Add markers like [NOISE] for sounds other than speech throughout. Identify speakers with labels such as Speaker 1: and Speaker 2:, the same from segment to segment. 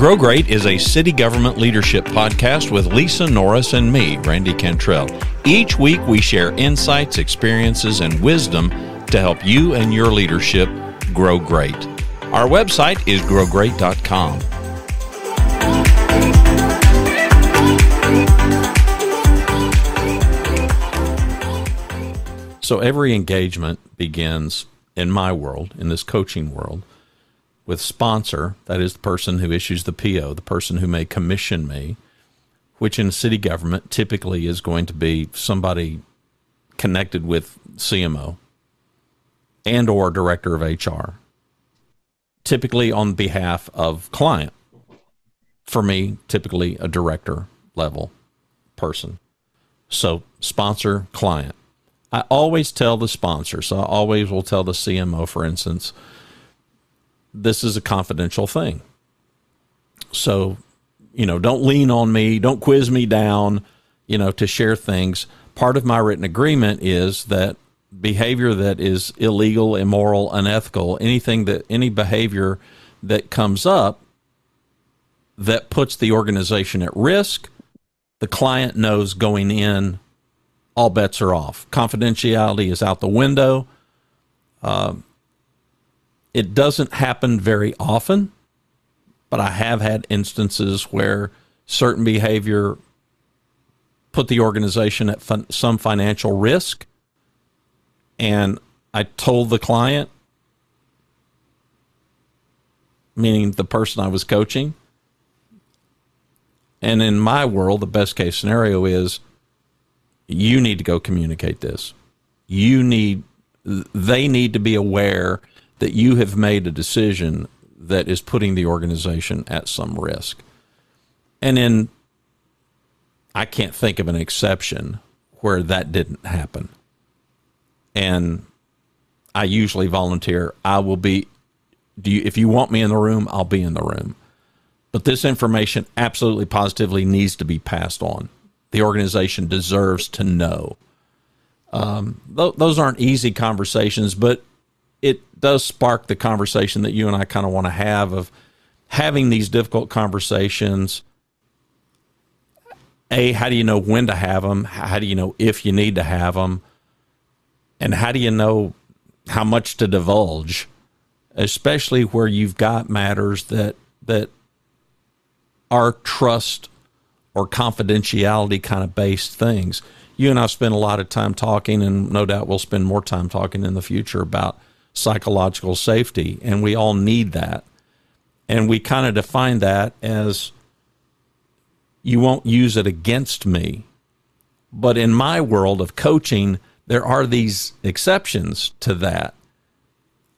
Speaker 1: Grow Great is a city government leadership podcast with Lisa Norris and me, Randy Cantrell. Each week we share insights, experiences, and wisdom to help you and your leadership grow great. Our website is growgreat.com. So every engagement begins in my world, in this coaching world, with sponsor, that is the person who issues the PO, the person who may commission me, which in city government typically is going to be somebody connected with CMO and or director of HR, typically on behalf of client. For me, typically a director level person. So sponsor, client. I always tell the sponsor, so I always will tell the CMO, for instance, this is a confidential thing. So, you know, don't lean on me, don't quiz me down, you know, to share things. Part of my written agreement is that behavior that is illegal, immoral, unethical, anything that any behavior that comes up that puts the organization at risk, the client knows going in, all bets are off. Confidentiality is out the window. Um, it doesn't happen very often, but I have had instances where certain behavior put the organization at some financial risk. And I told the client, meaning the person I was coaching. And in my world, the best case scenario is you need to go communicate this. You need, they need to be aware that you have made a decision that is putting the organization at some risk. And then I can't think of an exception where that didn't happen. And I usually volunteer. I will be do you if you want me in the room, I'll be in the room. But this information absolutely positively needs to be passed on. The organization deserves to know. Um, th- those aren't easy conversations, but it does spark the conversation that you and I kind of want to have of having these difficult conversations. A, how do you know when to have them? How do you know if you need to have them? And how do you know how much to divulge, especially where you've got matters that that are trust or confidentiality kind of based things. You and I spend a lot of time talking, and no doubt we'll spend more time talking in the future about psychological safety, and we all need that. And we kind of define that as you won't use it against me. But in my world of coaching, there are these exceptions to that.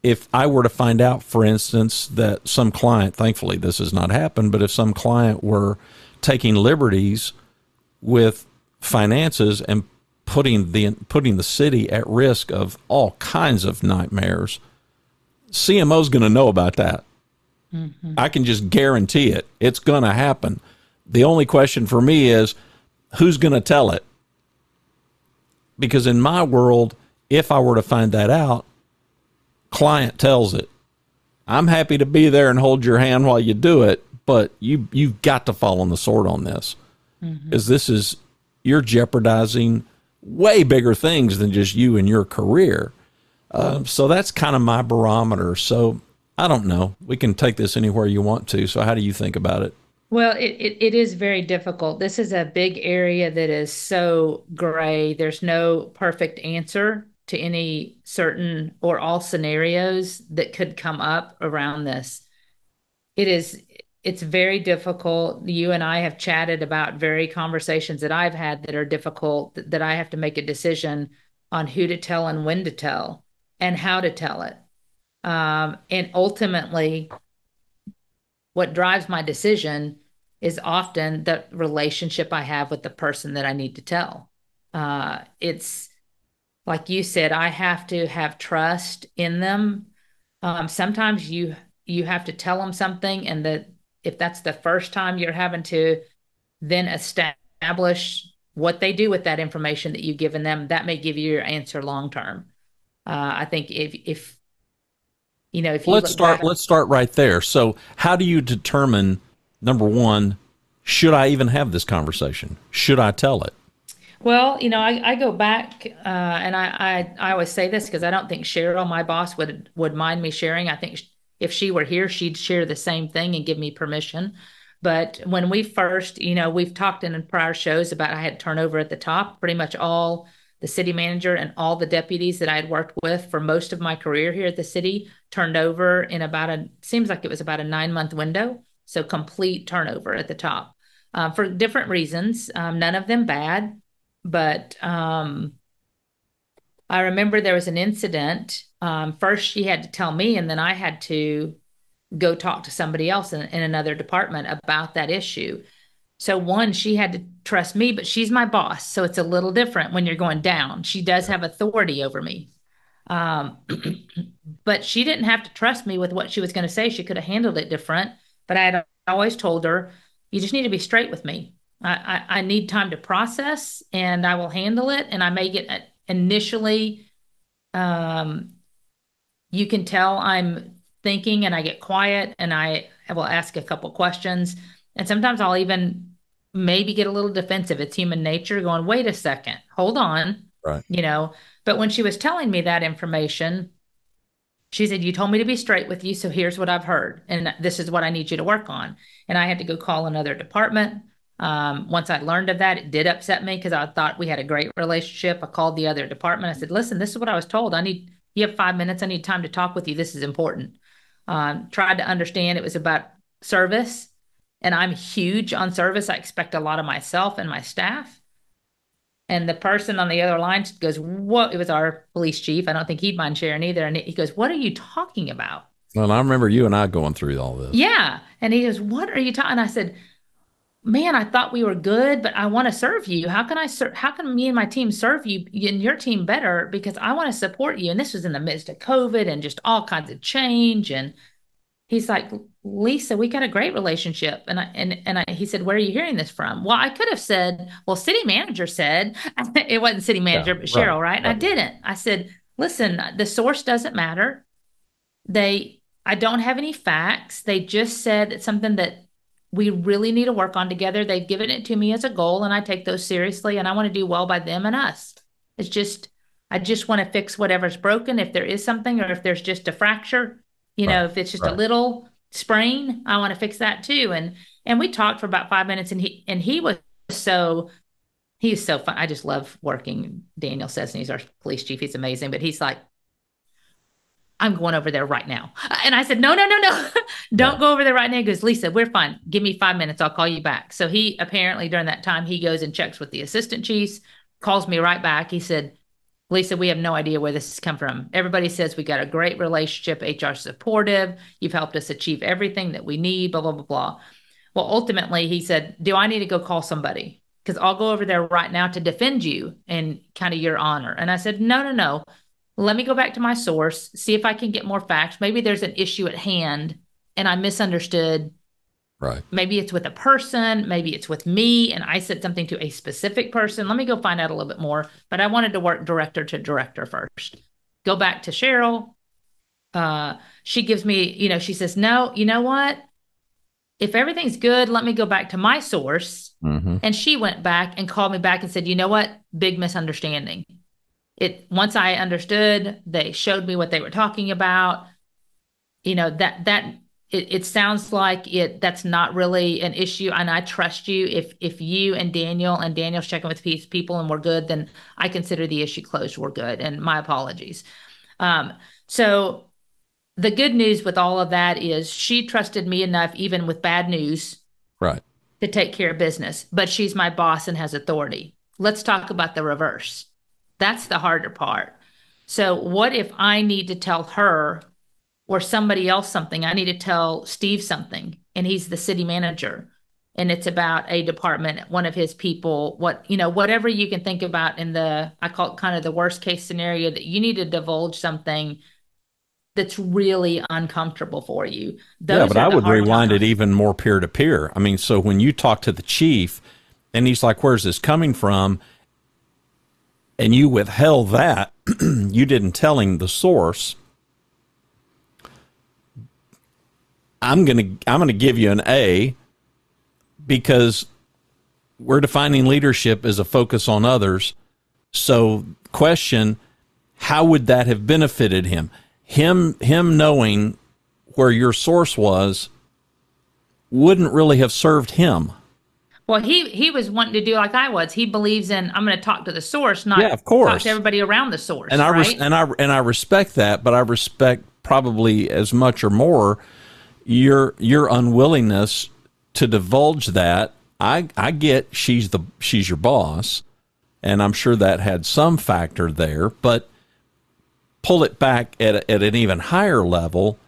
Speaker 1: If I were to find out, for instance, that some client, thankfully this has not happened, but if some client were taking liberties with finances and putting the putting the city at risk of all kinds of nightmares. CMO's going to know about that. Mm-hmm. I can just guarantee it. It's going to happen. The only question for me is who's going to tell it? Because in my world, if I were to find that out, client tells it. I'm happy to be there and hold your hand while you do it, but you you've got to fall on the sword on this. Mm-hmm. Because this is you're jeopardizing way bigger things than just you and your career. Uh, so that's kind of my barometer. So I don't know. We can take this anywhere you want to. So how do you think about it?
Speaker 2: Well, it, it, it is very difficult. This is a big area that is so gray. There's no perfect answer to any certain or all scenarios that could come up around this. It is it's very difficult. You and I have chatted about very conversations that I've had that are difficult, that I have to make a decision on who to tell and when to tell and how to tell it. Um, and ultimately, what drives my decision is often the relationship I have with the person that I need to tell. Uh, it's like you said, I have to have trust in them. Um, sometimes you you have to tell them something, and that if that's the first time you're having to then establish what they do with that information that you've given them, that may give you your answer long term. Uh, I think if if you know if you
Speaker 1: let's start back- let's start right there. So how do you determine number one, should I even have this conversation? Should I tell it?
Speaker 2: Well, you know, I, I go back uh, and I, I, I always say this because I don't think Cheryl, my boss, would would mind me sharing. I think if she were here, she'd share the same thing and give me permission. But when we first, you know, we've talked in prior shows about I had turnover at the top. Pretty much all the city manager and all the deputies that I had worked with for most of my career here at the city turned over in about a seems like it was about a nine month window. So complete turnover at the top uh, for different reasons. Um, none of them bad but um, I remember there was an incident. Um, first, she had to tell me, and then I had to go talk to somebody else in, in another department about that issue. So, one, she had to trust me, but she's my boss. So, it's a little different when you're going down. She does have authority over me. Um, [CLEARS THROAT] but she didn't have to trust me with what she was going to say. She could have handled it different. But I had always told her, you just need to be straight with me. I, I, need time to process and I will handle it. And I may get initially, um, you can tell I'm thinking and I get quiet and I, I will ask a couple questions. And sometimes I'll even maybe get a little defensive. It's human nature going, wait a second, hold on.
Speaker 1: Right.
Speaker 2: You know, but when she was telling me that information, she said, You told me to be straight with you. So here's what I've heard. And this is what I need you to work on. And I had to go call another department. Um, once I learned of that, it did upset me because I thought we had a great relationship. I called the other department. I said, listen, this is what I was told. I need, you have five minutes. I need time to talk with you. This is important. Um, tried to understand it was about service. And I'm huge on service. I expect a lot of myself and my staff. And the person on the other line goes, What? It was our police chief. I don't think he'd mind sharing either. And he goes, What are you talking about?
Speaker 1: Well, I remember you and I going through all this.
Speaker 2: Yeah. And he goes, What are you talking? And I said, man, I thought we were good, but I want to serve you. How can I serve? How can me and my team serve you and your team better? Because I want to support you. And this was in the midst of COVID and just all kinds of change. And he's like, Lisa, we got a great relationship. And I, and, and I, he said, where are you hearing this from? Well, I could have said, well, city manager said [LAUGHS] it wasn't city manager, yeah, but Cheryl, right? right? And I didn't. I said, listen, the source doesn't matter. They, I don't have any facts. They just said that something that we really need to work on together. They've given it to me as a goal, and I take those seriously, and I want to do well by them and us. It's just, I just want to fix whatever's broken, if there is something, or if there's just a fracture. You right. know, if it's just right. a little sprain, I want to fix that too. And and we talked for about five minutes, and he and he was so he's so fun. I just love working. Daniel says, and he's our police chief. He's amazing, but he's like, I'm going over there right now. Uh, and I said, no, no, no, no, [LAUGHS] don't yeah. go over there right now. He goes, Lisa, we're fine. Give me five minutes. I'll call you back. So he apparently during that time, he goes and checks with the assistant chiefs, calls me right back. He said, Lisa, we have no idea where this has come from. Everybody says we got a great relationship, HR supportive. You've helped us achieve everything that we need, blah, blah, blah, blah. Well, ultimately, he said, Do I need to go call somebody? Because I'll go over there right now to defend you and kind of your honor. And I said, No, no, no let me go back to my source, see if I can get more facts. Maybe there's an issue at hand and I misunderstood.
Speaker 1: Right.
Speaker 2: Maybe it's with a person, maybe it's with me, and I said something to a specific person. Let me go find out a little bit more. But I wanted to work director to director first. Go back to Cheryl. Uh, she gives me, you know, she says, No, you know what? If everything's good, let me go back to my source. Mm-hmm. And she went back and called me back and said, You know what? Big misunderstanding it once I understood, they showed me what they were talking about. You know that that it, it sounds like it that's not really an issue, and I trust you. If if you and Daniel and Daniel's checking with people and we're good, then I consider the issue closed. We're good, and my apologies. Um, so the good news with all of that is she trusted me enough, even with bad news,
Speaker 1: right,
Speaker 2: to take care of business. But she's my boss and has authority. Let's talk about the reverse that's the harder part. So, what if I need to tell her or somebody else something? I need to tell Steve something, and he's the city manager, and it's about a department, one of his people, what, you know, whatever you can think about in the, I call it kind of the worst case scenario that you need to divulge something that's really uncomfortable for you.
Speaker 1: Those yeah, but I would rewind times. it even more peer to peer. I mean, so when you talk to the chief and he's like, where's this coming from? And you withheld that, [CLEARS THROAT] you didn't tell him the source. I'm gonna I'm gonna give you an A, because we're defining leadership as a focus on others. So, question: How would that have benefited him? Him, him knowing where your source was wouldn't really have served him.
Speaker 2: Well, he he was wanting to do like I was. He believes in I'm going to talk to the source, not
Speaker 1: yeah, of course.
Speaker 2: talk to everybody around the source.
Speaker 1: And I
Speaker 2: right?
Speaker 1: res- and I and I respect that, but I respect probably as much or more your your unwillingness to divulge that. I I get she's the she's your boss, and I'm sure that had some factor there, but pull it back at at an even higher level.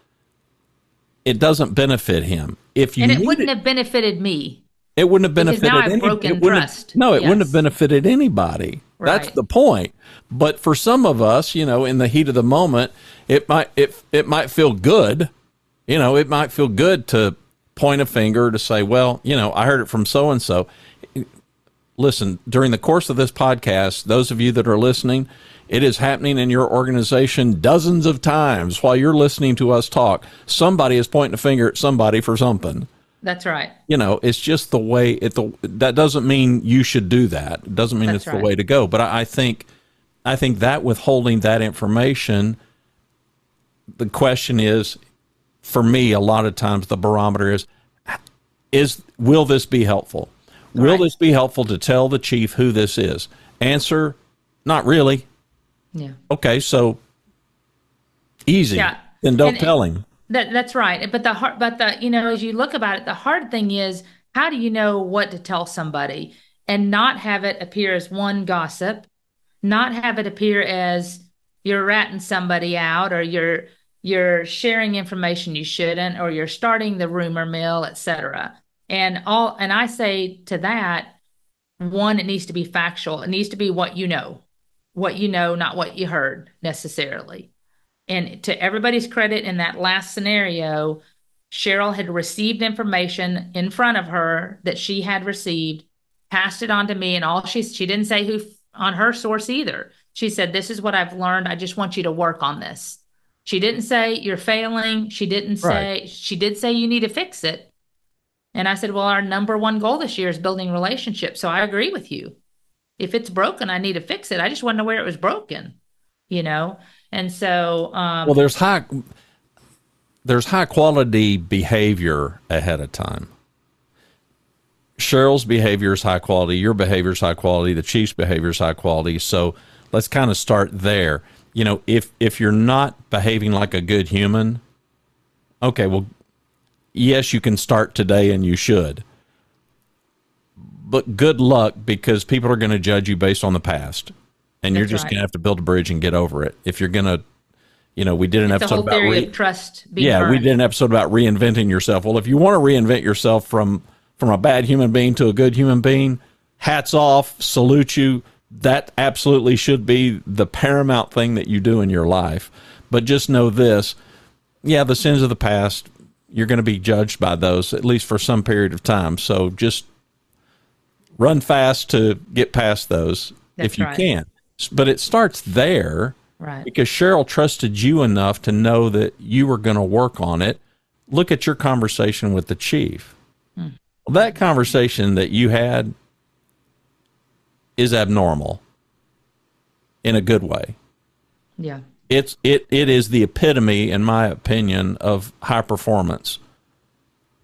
Speaker 1: It doesn't benefit him if you
Speaker 2: and it wouldn't have benefited me.
Speaker 1: It wouldn't have
Speaker 2: Because
Speaker 1: benefited
Speaker 2: now I've
Speaker 1: any-
Speaker 2: broken trust.
Speaker 1: no, it wouldn't have benefited anybody. That's the point. But for some of us, you know, in the heat of the moment, it might it it might feel good. You know, it might feel good to point a finger to say, well, you know, I heard it from so and so. Listen, during the course of this podcast, those of you that are listening, it is happening in your organization dozens of times while you're listening to us talk. Somebody is pointing a finger at somebody for something
Speaker 2: That's right.
Speaker 1: you know, it's just the way it. The, that doesn't mean you should do that. It doesn't mean
Speaker 2: That's
Speaker 1: it's
Speaker 2: right.
Speaker 1: the way to go. But I, I think, I think that withholding that information, the question is, for me, a lot of times the barometer is, is will this be helpful? Will
Speaker 2: Right.
Speaker 1: this be helpful to tell the chief who this is? Answer, not really.
Speaker 2: Yeah.
Speaker 1: Okay, so easy.
Speaker 2: Yeah.
Speaker 1: Then don't
Speaker 2: And-
Speaker 1: tell him.
Speaker 2: That that's right. But the hard, but the you know, as you look about it, the hard thing is how do you know what to tell somebody and not have it appear as one gossip, not have it appear as you're ratting somebody out or you're you're sharing information you shouldn't or you're starting the rumor mill, etc. And all and I say to that, one, it needs to be factual. It needs to be what you know, what you know, not what you heard necessarily. And to everybody's credit, in that last scenario, Cheryl had received information in front of her that she had received, passed it on to me, and all she she didn't say who on her source either. She said, "This is what I've learned. I just want you to work on this." She didn't say you're failing. She didn't say
Speaker 1: Right.
Speaker 2: she did say you need to fix it. And I said, "Well, our number one goal this year is building relationships. So I agree with you. If it's broken, I need to fix it. I just want to know where it was broken." You know, and so um,
Speaker 1: Well, there's high there's high quality behavior ahead of time. Cheryl's behavior is high quality, your behavior is high quality, the chief's behavior is high quality. So let's kind of start there. You know, if if you're not behaving like a good human, okay, well yes, you can start today and you should. But good luck because people are going to judge you based on the past. And you're just
Speaker 2: right.
Speaker 1: going to have to build a bridge and get over it. If you're going to you know, we did an
Speaker 2: the
Speaker 1: episode about re-
Speaker 2: of trust being
Speaker 1: yeah, we did an episode about reinventing yourself. Well, if you want to reinvent yourself from from a bad human being to a good human being, hats off, salute you. That absolutely should be the paramount thing that you do in your life. But just know this, yeah, the sins of the past, you're going to be judged by those at least for some period of time. So just run fast to get past those
Speaker 2: That's
Speaker 1: if you
Speaker 2: right.
Speaker 1: can. But it starts there
Speaker 2: right.
Speaker 1: because Cheryl trusted you enough to know that you were going to work on it. Look at your conversation with the chief.
Speaker 2: Hmm.
Speaker 1: Well, that conversation that you had is abnormal in a good way.
Speaker 2: Yeah.
Speaker 1: It's it it is the epitome, in my opinion, of high performance.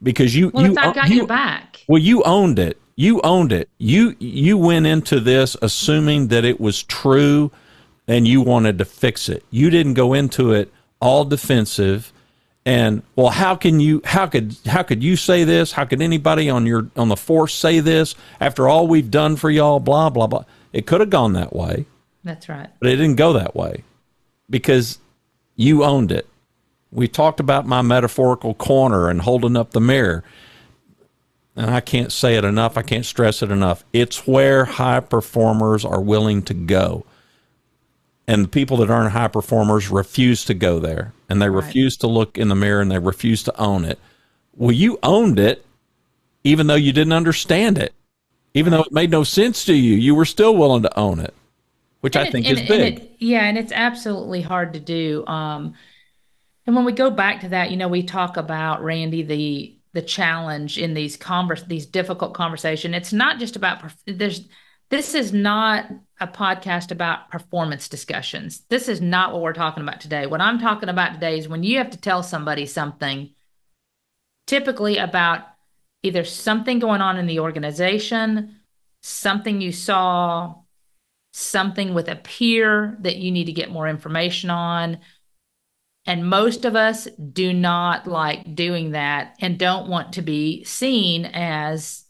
Speaker 1: Because you
Speaker 2: Well,
Speaker 1: you
Speaker 2: if I
Speaker 1: o-
Speaker 2: got
Speaker 1: you,
Speaker 2: your back,
Speaker 1: well, you owned it. You owned it. You you went into this assuming that it was true and you wanted to fix it. You didn't go into it all defensive and well how can you how could how could you say this? How could anybody on your on the force say this after all we've done for y'all blah blah blah. It could have gone that way,
Speaker 2: that's right.
Speaker 1: but it didn't go that way because you owned it. We talked about my metaphorical corner and holding up the mirror and I can't say it enough. I can't stress it enough. It's where high performers are willing to go. And the people that aren't high performers refuse to go there and they
Speaker 2: Right.
Speaker 1: refuse to look in the mirror and they refuse to own it. Well, you owned it even though you didn't understand it. Even though it made no sense to you, you were still willing to own it, which I
Speaker 2: And it-
Speaker 1: think is
Speaker 2: it-
Speaker 1: big.
Speaker 2: it- yeah, and it's absolutely hard to do. Um, and when we go back to that, you know, we talk about Randy, the the challenge in these converse these difficult conversation. It's not just about there's this is not a podcast about performance discussions. This is not what we're talking about today. What I'm talking about today is when you have to tell somebody something, typically about either something going on in the organization, something you saw, something with a peer that you need to get more information on. And most of us do not like doing that and don't want to be seen as,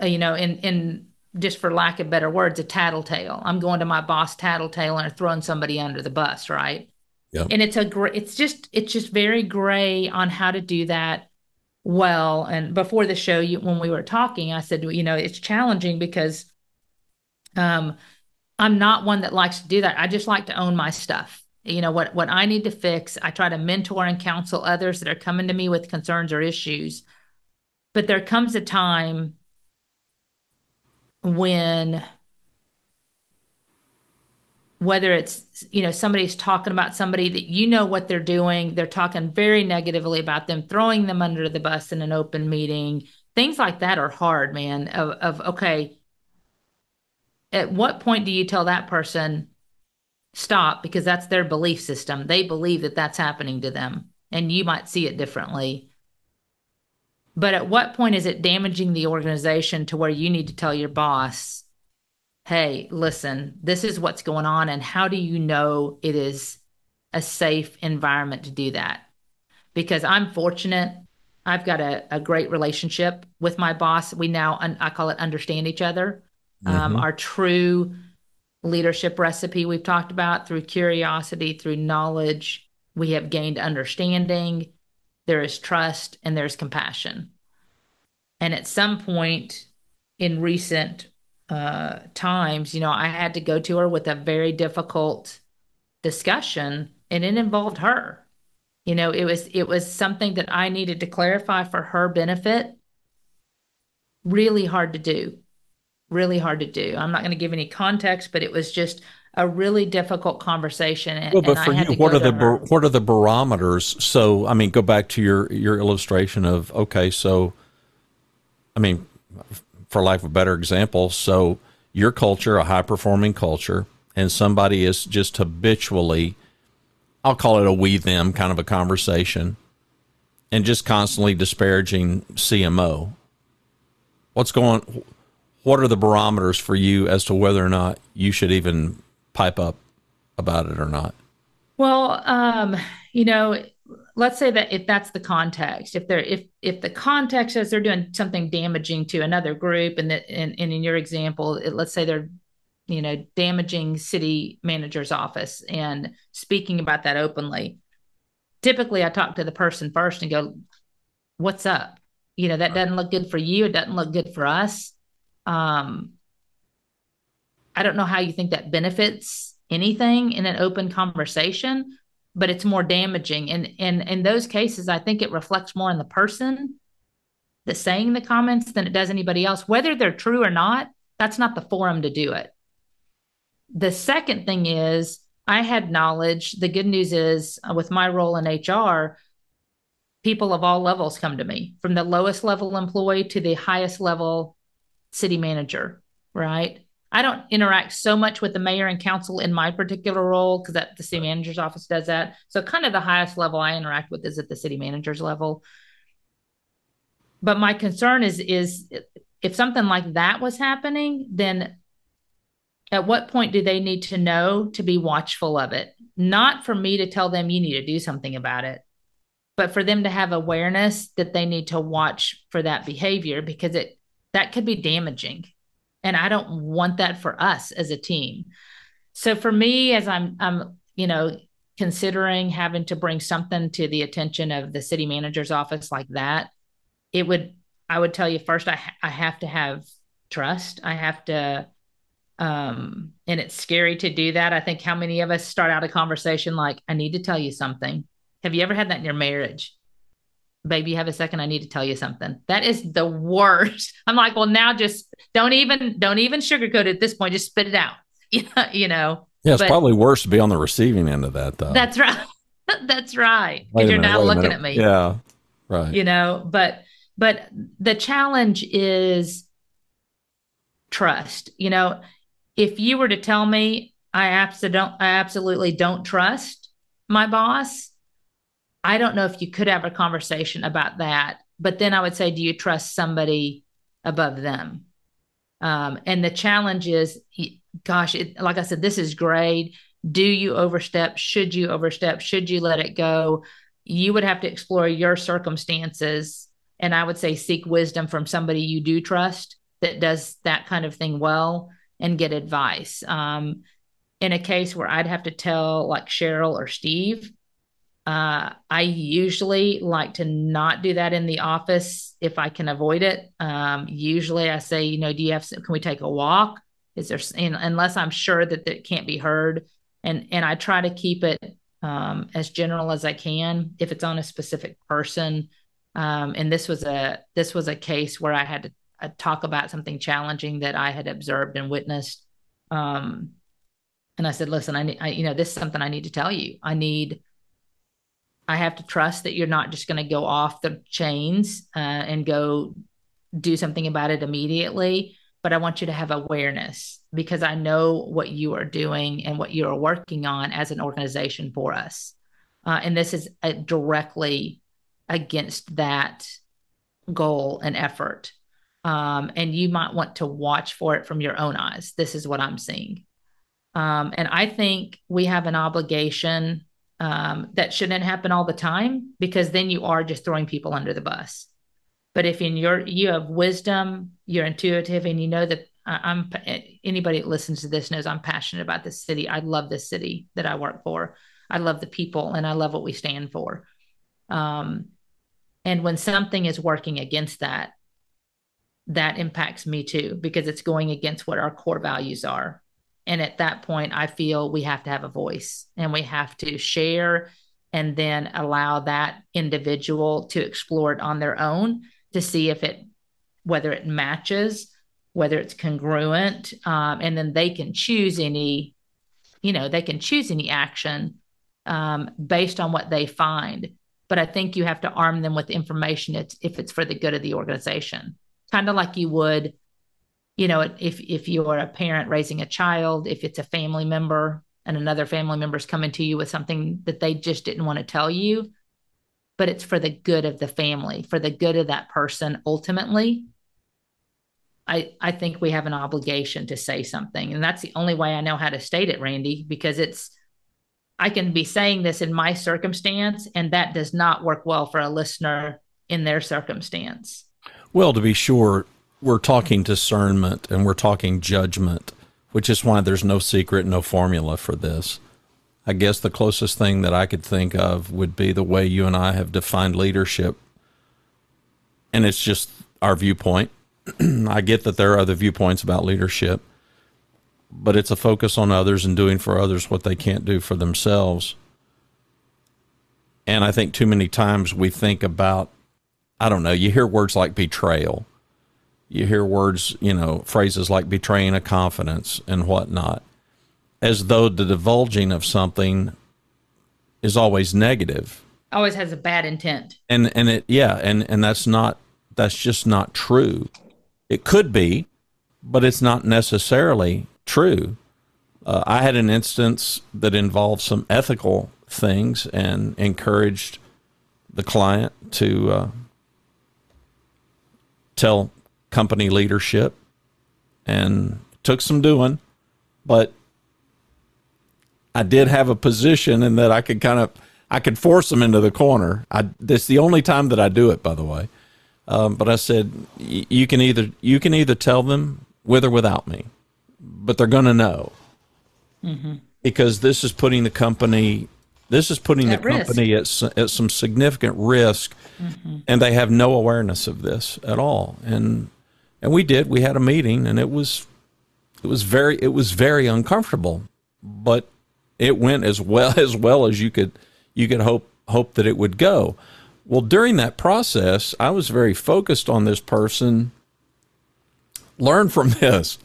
Speaker 2: uh, you know, in, in, just for lack of better words, a tattletale. I'm going to my boss tattletale and throwing somebody under the bus, right? Yeah. And it's a great, it's just, it's just very gray on how to do that well. And before the show, you, when we were talking, I said, you know, it's challenging because um, I'm not one that likes to do that. I just like to own my stuff. You know, what, what I need to fix, I try to mentor and counsel others that are coming to me with concerns or issues. But there comes a time when whether it's you know somebody's talking about somebody that you know what they're doing they're talking very negatively about them throwing them under the bus in an open meeting things like that are hard man of, of okay at what point do you tell that person stop because that's their belief system they believe that that's happening to them and you might see it differently but at what point is it damaging the organization to where you need to tell your boss, hey, listen, this is what's going on. And how do you know it is a safe environment to do that? Because I'm fortunate. I've got a, a great relationship with my boss. We now, I call it understand each other. Um, mm-hmm. Um, our true leadership recipe we've talked about through curiosity, through knowledge, we have gained understanding there is trust, and there's compassion. And at some point in recent uh, times, you know, I had to go to her with a very difficult discussion, and it involved her. You know, it was it was something that I needed to clarify for her benefit. Really hard to do. Really hard to do. I'm not going to give any context, but it was just a really difficult conversation. And,
Speaker 1: well, but for you, what are the bar- what are the barometers? So, I mean, go back to your your illustration of okay, so, I mean, for lack of a better example, so your culture, a high performing culture, and somebody is just habitually, I'll call it a we them kind of a conversation, and just constantly disparaging CMO. What's going? What are the barometers for you as to whether or not you should even pipe up about it or not?
Speaker 2: Well, um, you know, let's say that if that's the context, if they're if if the context is they're doing something damaging to another group, and that and, and in your example, it, let's say they're you know damaging city manager's office and speaking about that openly. Typically, I talk to the person first and go, "What's up?" You know, that doesn't look good for you. It doesn't look good for us. Um, I don't know how you think that benefits anything in an open conversation, but it's more damaging. And and in those cases, I think it reflects more on the person that's saying the comments than it does anybody else. Whether they're true or not, that's not the forum to do it. The second thing is I had knowledge. The good news is uh, with my role in HR, people of all levels come to me from the lowest level employee to the highest level city manager, right? I don't interact so much with the mayor and council in my particular role because that the city manager's office does that. So kind of the highest level I interact with is at the city manager's level. But my concern is is if something like that was happening, then at what point do they need to know to be watchful of it? Not for me to tell them you need to do something about it, but for them to have awareness that they need to watch for that behavior because it that could be damaging and I don't want that for us as a team. So for me, as I'm, I'm, you know, considering having to bring something to the attention of the city manager's office like that, it would, I would tell you first, I, I have to have trust. I have to, um, and it's scary to do that. I think how many of us start out a conversation like, I need to tell you something. Have you ever had that in your marriage? Baby you have a second. I need to tell you something. That is the worst. [LAUGHS] I'm like well now just don't even don't even sugarcoat it at this point. Just spit it out. [LAUGHS] You know
Speaker 1: yeah it's but, probably worse to be on the receiving end of that though.
Speaker 2: That's right. [LAUGHS] That's right. Because you're not looking at me.
Speaker 1: Yeah Right.
Speaker 2: You know, but but the challenge is trust. You know, if you were to tell me I absolutely don't I absolutely don't trust my boss, I don't know if you could have a conversation about that. But then I would say, do you trust somebody above them? Um, and the challenge is, gosh, it, like I said, this is great. Do you overstep? Should you overstep? Should you let it go? You would have to explore your circumstances. And I would say seek wisdom from somebody you do trust that does that kind of thing well and get advice. Um, in a case where I'd have to tell like Cheryl or Steve, uh, I usually like to not do that in the office if I can avoid it. Um, usually I say, you know, do you have, can we take a walk? Is there, unless I'm sure that it can't be heard. And, and I try to keep it um, as general as I can if it's on a specific person. Um, and this was a, this was a case where I had to uh, talk about something challenging that I had observed and witnessed. Um, and I said, listen, I need, I, you know, this is something I need to tell you. I need, I have to trust that you're not just going to go off the chains uh, and go do something about it immediately. But I want you to have awareness because I know what you are doing and what you are working on as an organization for us. Uh, and this is uh, directly against that goal and effort. Um, and you might want to watch for it from your own eyes. This is what I'm seeing. Um, and I think we have an obligation um, that shouldn't happen all the time because then you are just throwing people under the bus. But if in your you have wisdom, you're intuitive, and you know that I'm anybody that listens to this knows I'm passionate about this city. I love this city that I work for. I love the people, and I love what we stand for. Um, and when something is working against that, that impacts me too because it's going against what our core values are and at that point, I feel we have to have a voice and we have to share and then allow that individual to explore it on their own to see if it, whether it matches, whether it's congruent, um, and then they can choose any, you know, they can choose any action um, based on what they find. But I think you have to arm them with information if it's for the good of the organization, kind of like you would you know if if you're a parent raising a child if it's a family member and another family member's coming to you with something that they just didn't want to tell you but it's for the good of the family for the good of that person ultimately i i think we have an obligation to say something. And that's the only way i know how to state it randy because it's i can be saying this in my circumstance and that does not work well for a listener in their circumstance.
Speaker 1: Well to be sure we're talking discernment and we're talking judgment, which is why there's no secret, no formula for this. I guess the closest thing that I could think of would be the way you and I have defined leadership. And it's just our viewpoint. [CLEARS THROAT] I get that there are other viewpoints about leadership, but it's a focus on others and doing for others what they can't do for themselves. And I think too many times we think about, I don't know, you hear words like betrayal you hear words, you know, phrases like betraying a confidence and whatnot, as though the divulging of something is always negative.
Speaker 2: Always has a bad intent.
Speaker 1: And and it yeah, and and that's not that's just not true. It could be, but it's not necessarily true. Uh, I had an instance that involved some ethical things and encouraged the client to uh, tell company leadership and took some doing, but I did have a position in that I could kind of I could force them into the corner. I this the only time that I do it, by the way. Um, but I said you can either you can either tell them with or without me, but they're going to know mm-hmm. because this is putting the company this is putting at the company at, at some significant risk, mm-hmm. and they have no awareness of this at all. And and we did. We had a meeting, and it was it was very it was very uncomfortable, but it went as well [LAUGHS] as well as you could you could hope hope that it would go. Well, during that process, I was very focused on this person. Learn from [LAUGHS] this.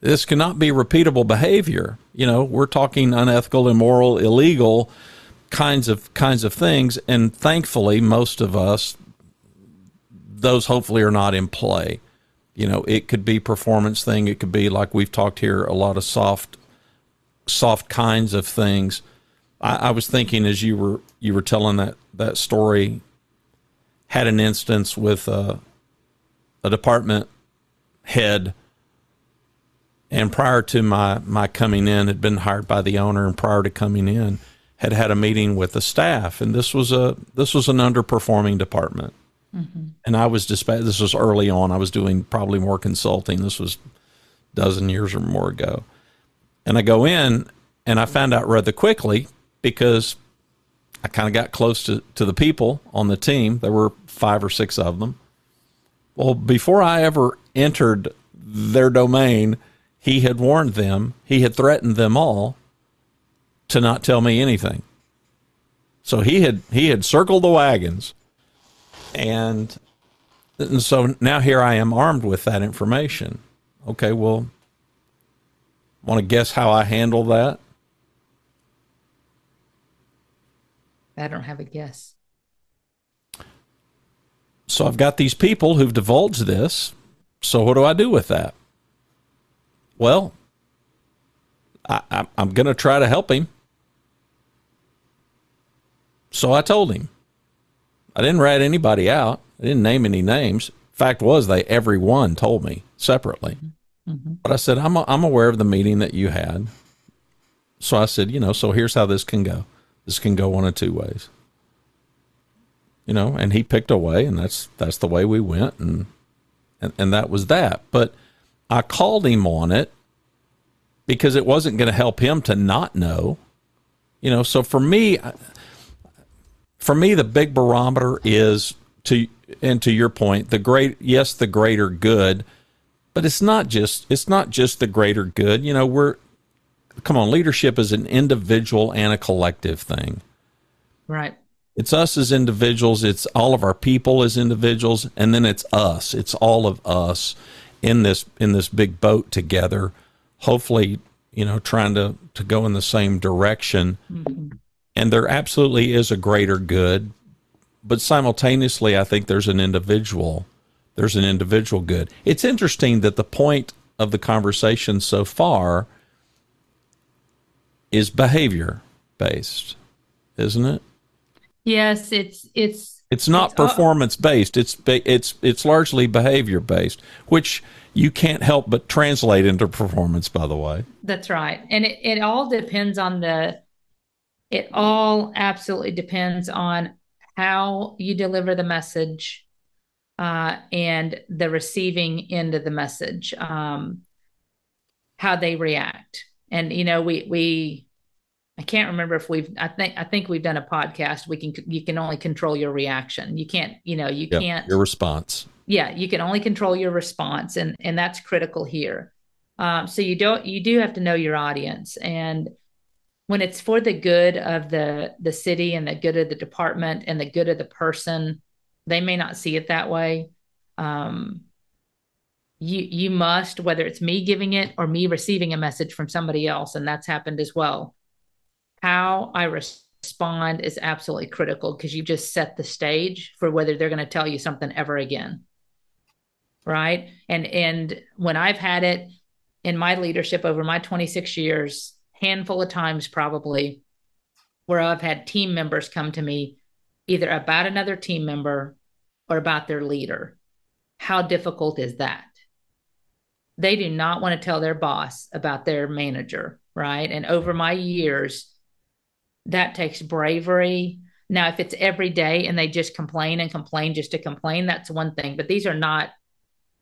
Speaker 1: This cannot be repeatable behavior. You know, we're talking unethical, immoral, illegal kinds of kinds of things, and thankfully, most of us, those hopefully are not in play. You know, it could be performance thing. It could be like we've talked here, a lot of soft, soft kinds of things. I, I was thinking as you were you were telling that that story, had an instance with a, a department head and prior to my my coming in had been hired by the owner and prior to coming in had had a meeting with the staff and this was a this was an underperforming department mm-hmm. and i was dispatched this was early on i was doing probably more consulting this was a dozen years or more ago and i go in and i found out rather quickly because i kind of got close to, to the people on the team there were five or six of them well before i ever entered their domain he had warned them, he had threatened them all to not tell me anything. So he had he had circled the wagons. And, and so now here I am armed with that information. Okay, well, want to guess how I handle that?
Speaker 2: I don't have a guess.
Speaker 1: So I've got these people who've divulged this. So what do I do with that? Well, I, am going to try to help him. So I told him. I didn't rat anybody out. I didn't name any names. Fact was, they every one told me separately. Mm-hmm. But I said, I'm, a, I'm aware of the meeting that you had. So I said, you know, so here's how this can go. This can go one of two ways. You know, and he picked a way, and that's that's the way we went, and and, and that was that. But I called him on it because it wasn't going to help him to not know. You know, so for me, for me, the big barometer is to, and to your point, the great, yes, the greater good, but it's not just, it's not just the greater good. You know, we're, come on, leadership is an individual and a collective thing.
Speaker 2: Right.
Speaker 1: It's us as individuals, it's all of our people as individuals, and then it's us. It's all of us in this in this big boat together hopefully you know trying to to go in the same direction mm-hmm. And there absolutely is a greater good but simultaneously i think there's an individual there's an individual good it's interesting that the point of the conversation so far is behavior based isn't it
Speaker 2: yes it's it's
Speaker 1: it's not it's, performance based. It's it's it's largely behavior based, which you can't help but translate into performance. By the way,
Speaker 2: that's right, and it, it all depends on the. It all absolutely depends on how you deliver the message, uh, and the receiving end of the message, um, how they react, and you know we we I can't remember if we've I think I think we've done a podcast. We can you can only control your reaction. You can't, you know, you yep, can't
Speaker 1: your response.
Speaker 2: Yeah, you can only control your response and and that's critical here. Um, so you don't you do have to know your audience and when it's for the good of the the city and the good of the department and the good of the person, they may not see it that way. Um, you you must whether it's me giving it or me receiving a message from somebody else and that's happened as well how I respond is absolutely critical because you just set the stage for whether they're going to tell you something ever again. Right. And and when I've had it in my leadership over my 26 years, handful of times probably, where I've had team members come to me either about another team member or about their leader. How difficult is that? They do not want to tell their boss about their manager, right? And over my years, that takes bravery. Now, if it's every day and they just complain and complain just to complain, that's one thing. But these are not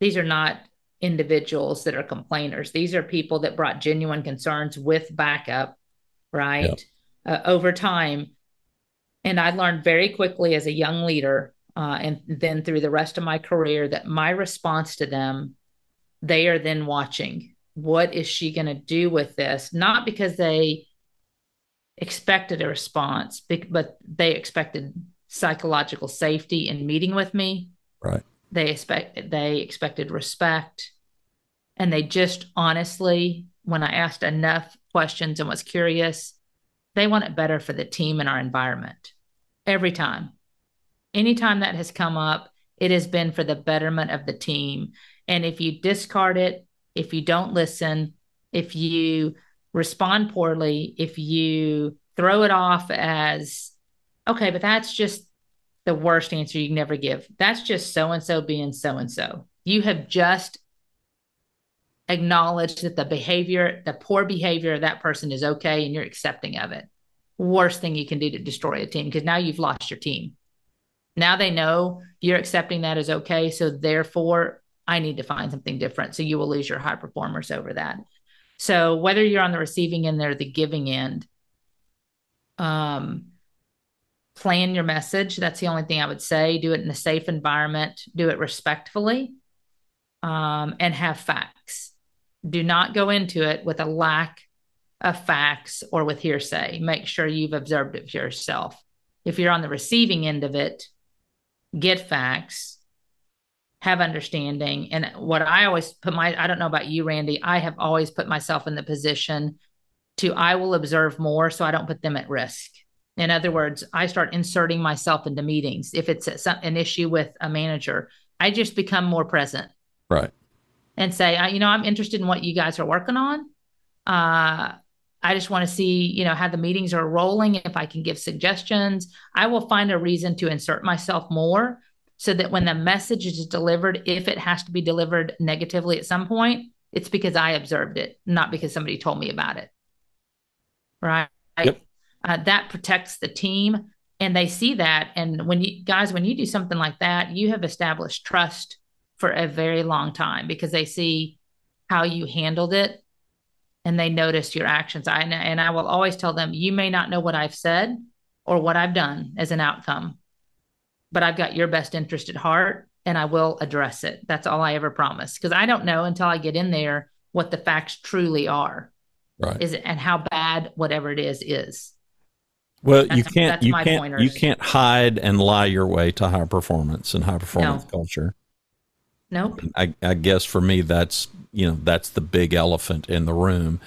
Speaker 2: these are not individuals that are complainers. These are people that brought genuine concerns with backup, right? Yep. Uh, over time. And I learned very quickly as a young leader, uh, and then through the rest of my career, that my response to them, they are then watching. What is she going to do with this? Not because they expected a response, but they expected psychological safety in meeting with me.
Speaker 1: Right.
Speaker 2: They expect they expected respect, and they just honestly, when I asked enough questions and was curious, they want it better for the team and our environment every time. Anytime that has come up, it has been for the betterment of the team. And if you discard it, if you don't listen, if you respond poorly, if you throw it off as, okay, but that's just the worst answer you can ever give. That's just so and so being so and so. You have just acknowledged that the behavior, the poor behavior of that person is okay and you're accepting of it. Worst thing you can do to destroy a team because now you've lost your team. Now they know you're accepting that as okay. So therefore, I need to find something different. So you will lose your high performers over that. So whether you're on the receiving end or the giving end, um, plan your message. That's the only thing I would say. Do it in a safe environment, do it respectfully, um, and have facts do not go into it with a lack of facts or with hearsay. Make sure you've observed it for yourself. If you're on the receiving end of it, get facts, have understanding. And what I always put my, I don't know about you, Randy, I have always put myself in the position to, I will observe more so I don't put them at risk. In other words, I start inserting myself into meetings. If it's an issue with a manager, I just become more present.
Speaker 1: Right
Speaker 2: and say, I, you know, I'm interested in what you guys are working on. Uh, I just want to see, you know, how the meetings are rolling. If I can give suggestions, I will find a reason to insert myself more so that when the message is delivered, if it has to be delivered negatively at some point, it's because I observed it, not because somebody told me about it. Right. Yep. Uh, that protects the team and they see that. And when you guys, when you do something like that, you have established trust for a very long time because they see how you handled it and they notice your actions. I and I will always tell them, you may not know what I've said or what I've done as an outcome, but I've got your best interest at heart and I will address it. That's all I ever promise because I don't know until I get in there what the facts truly are.
Speaker 1: Right.
Speaker 2: Is it and how bad whatever it is is.
Speaker 1: Well, that's, you can't you can't pointers. you can't hide and lie your way to high performance and high performance no. culture.
Speaker 2: Nope.
Speaker 1: I, I guess for me, that's you know that's the big elephant in the room,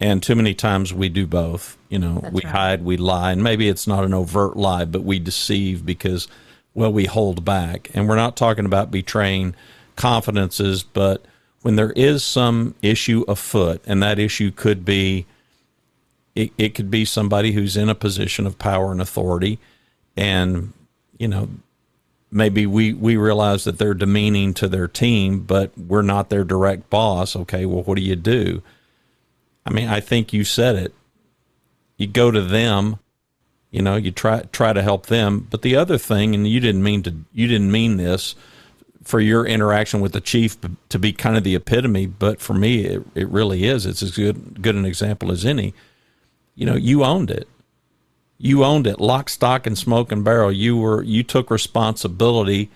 Speaker 1: and too many times we do both. You know, that's we right. hide, we lie, and maybe it's not an overt lie, but we deceive because well we hold back, and we're not talking about betraying confidences, but when there is some issue afoot, and that issue could be it, it could be somebody who's in a position of power and authority and you know maybe we we realize that they're demeaning to their team, but we're not their direct boss. Okay, well, what do you do? I mean, I think you said it. You go to them, you know, you try try to help them. But the other thing, and you didn't mean to, you didn't mean this for your interaction with the chief to be kind of the epitome, but for me, it, it really is. It's as good good an example as any. You know, you owned it you owned it lock stock and smoke and barrel you were you took responsibility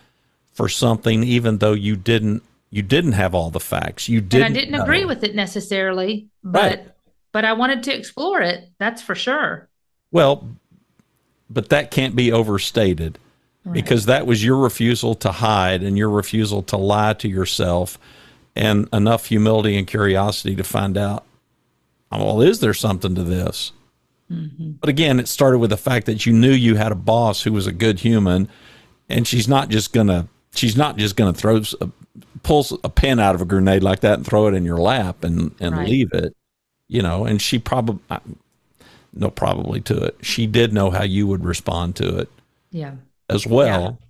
Speaker 1: for something even though you didn't you didn't have all the facts you didn't
Speaker 2: and i didn't know. agree with it necessarily but right. but i wanted to explore it that's for sure
Speaker 1: well but that can't be overstated right. because that was your refusal to hide and your refusal to lie to yourself and enough humility and curiosity to find out well is there something to this Mm-hmm. But again, it started with the fact that you knew you had a boss who was a good human, and she's not just gonna she's not just gonna throw a, pull a pin out of a grenade like that and throw it in your lap and and right. leave it, you know. And she probably no probably to it. She did know how you would respond to it,
Speaker 2: yeah,
Speaker 1: as well. Yeah.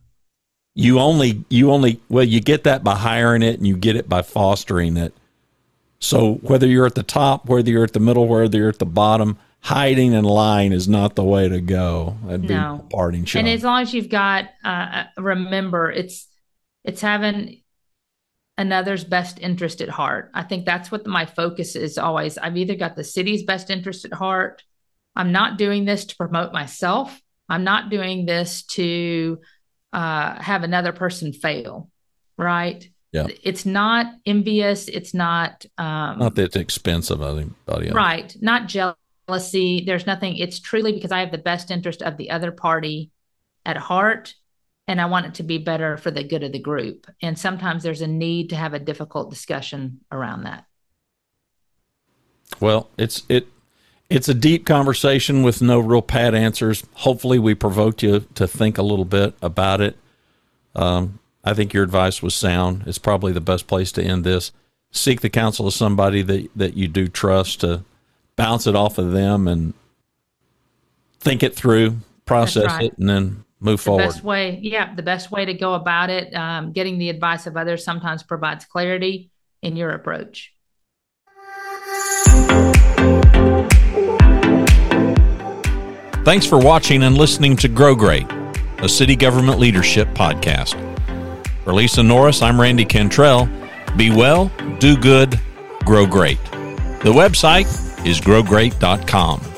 Speaker 1: You only you only well you get that by hiring it and you get it by fostering it. So whether you're at the top, whether you're at the middle, whether you're at the bottom, hiding and lying is not the way to go. That'd be no. parting shot.
Speaker 2: And as long as you've got, uh, remember, it's it's having another's best interest at heart. I think that's what my focus is always. I've either got the city's best interest at heart. I'm not doing this to promote myself. I'm not doing this to uh, have another person fail. Right.
Speaker 1: Yeah.
Speaker 2: It's not envious. It's not um,
Speaker 1: not that it's expensive. I think.
Speaker 2: Right. Not jealousy. There's nothing. It's truly because I have the best interest of the other party at heart and I want it to be better for the good of the group. And sometimes there's a need to have a difficult discussion around that.
Speaker 1: Well, it's it It's a deep conversation with no real pat answers. Hopefully, we provoked you to think a little bit about it. Um, I think your advice was sound. It's probably the best place to end this. Seek the counsel of somebody that, that you do trust to bounce it off of them and think it through, process right. it, and then move
Speaker 2: the
Speaker 1: forward.
Speaker 2: Best way, yeah, the best way to go about it. Um, getting the advice of others sometimes provides clarity in your approach.
Speaker 1: Thanks for watching and listening to Grow Great, a city government leadership podcast. For Lisa Norris, I'm Randy Cantrell. Be well, do good, grow great. The website is growgreat.com.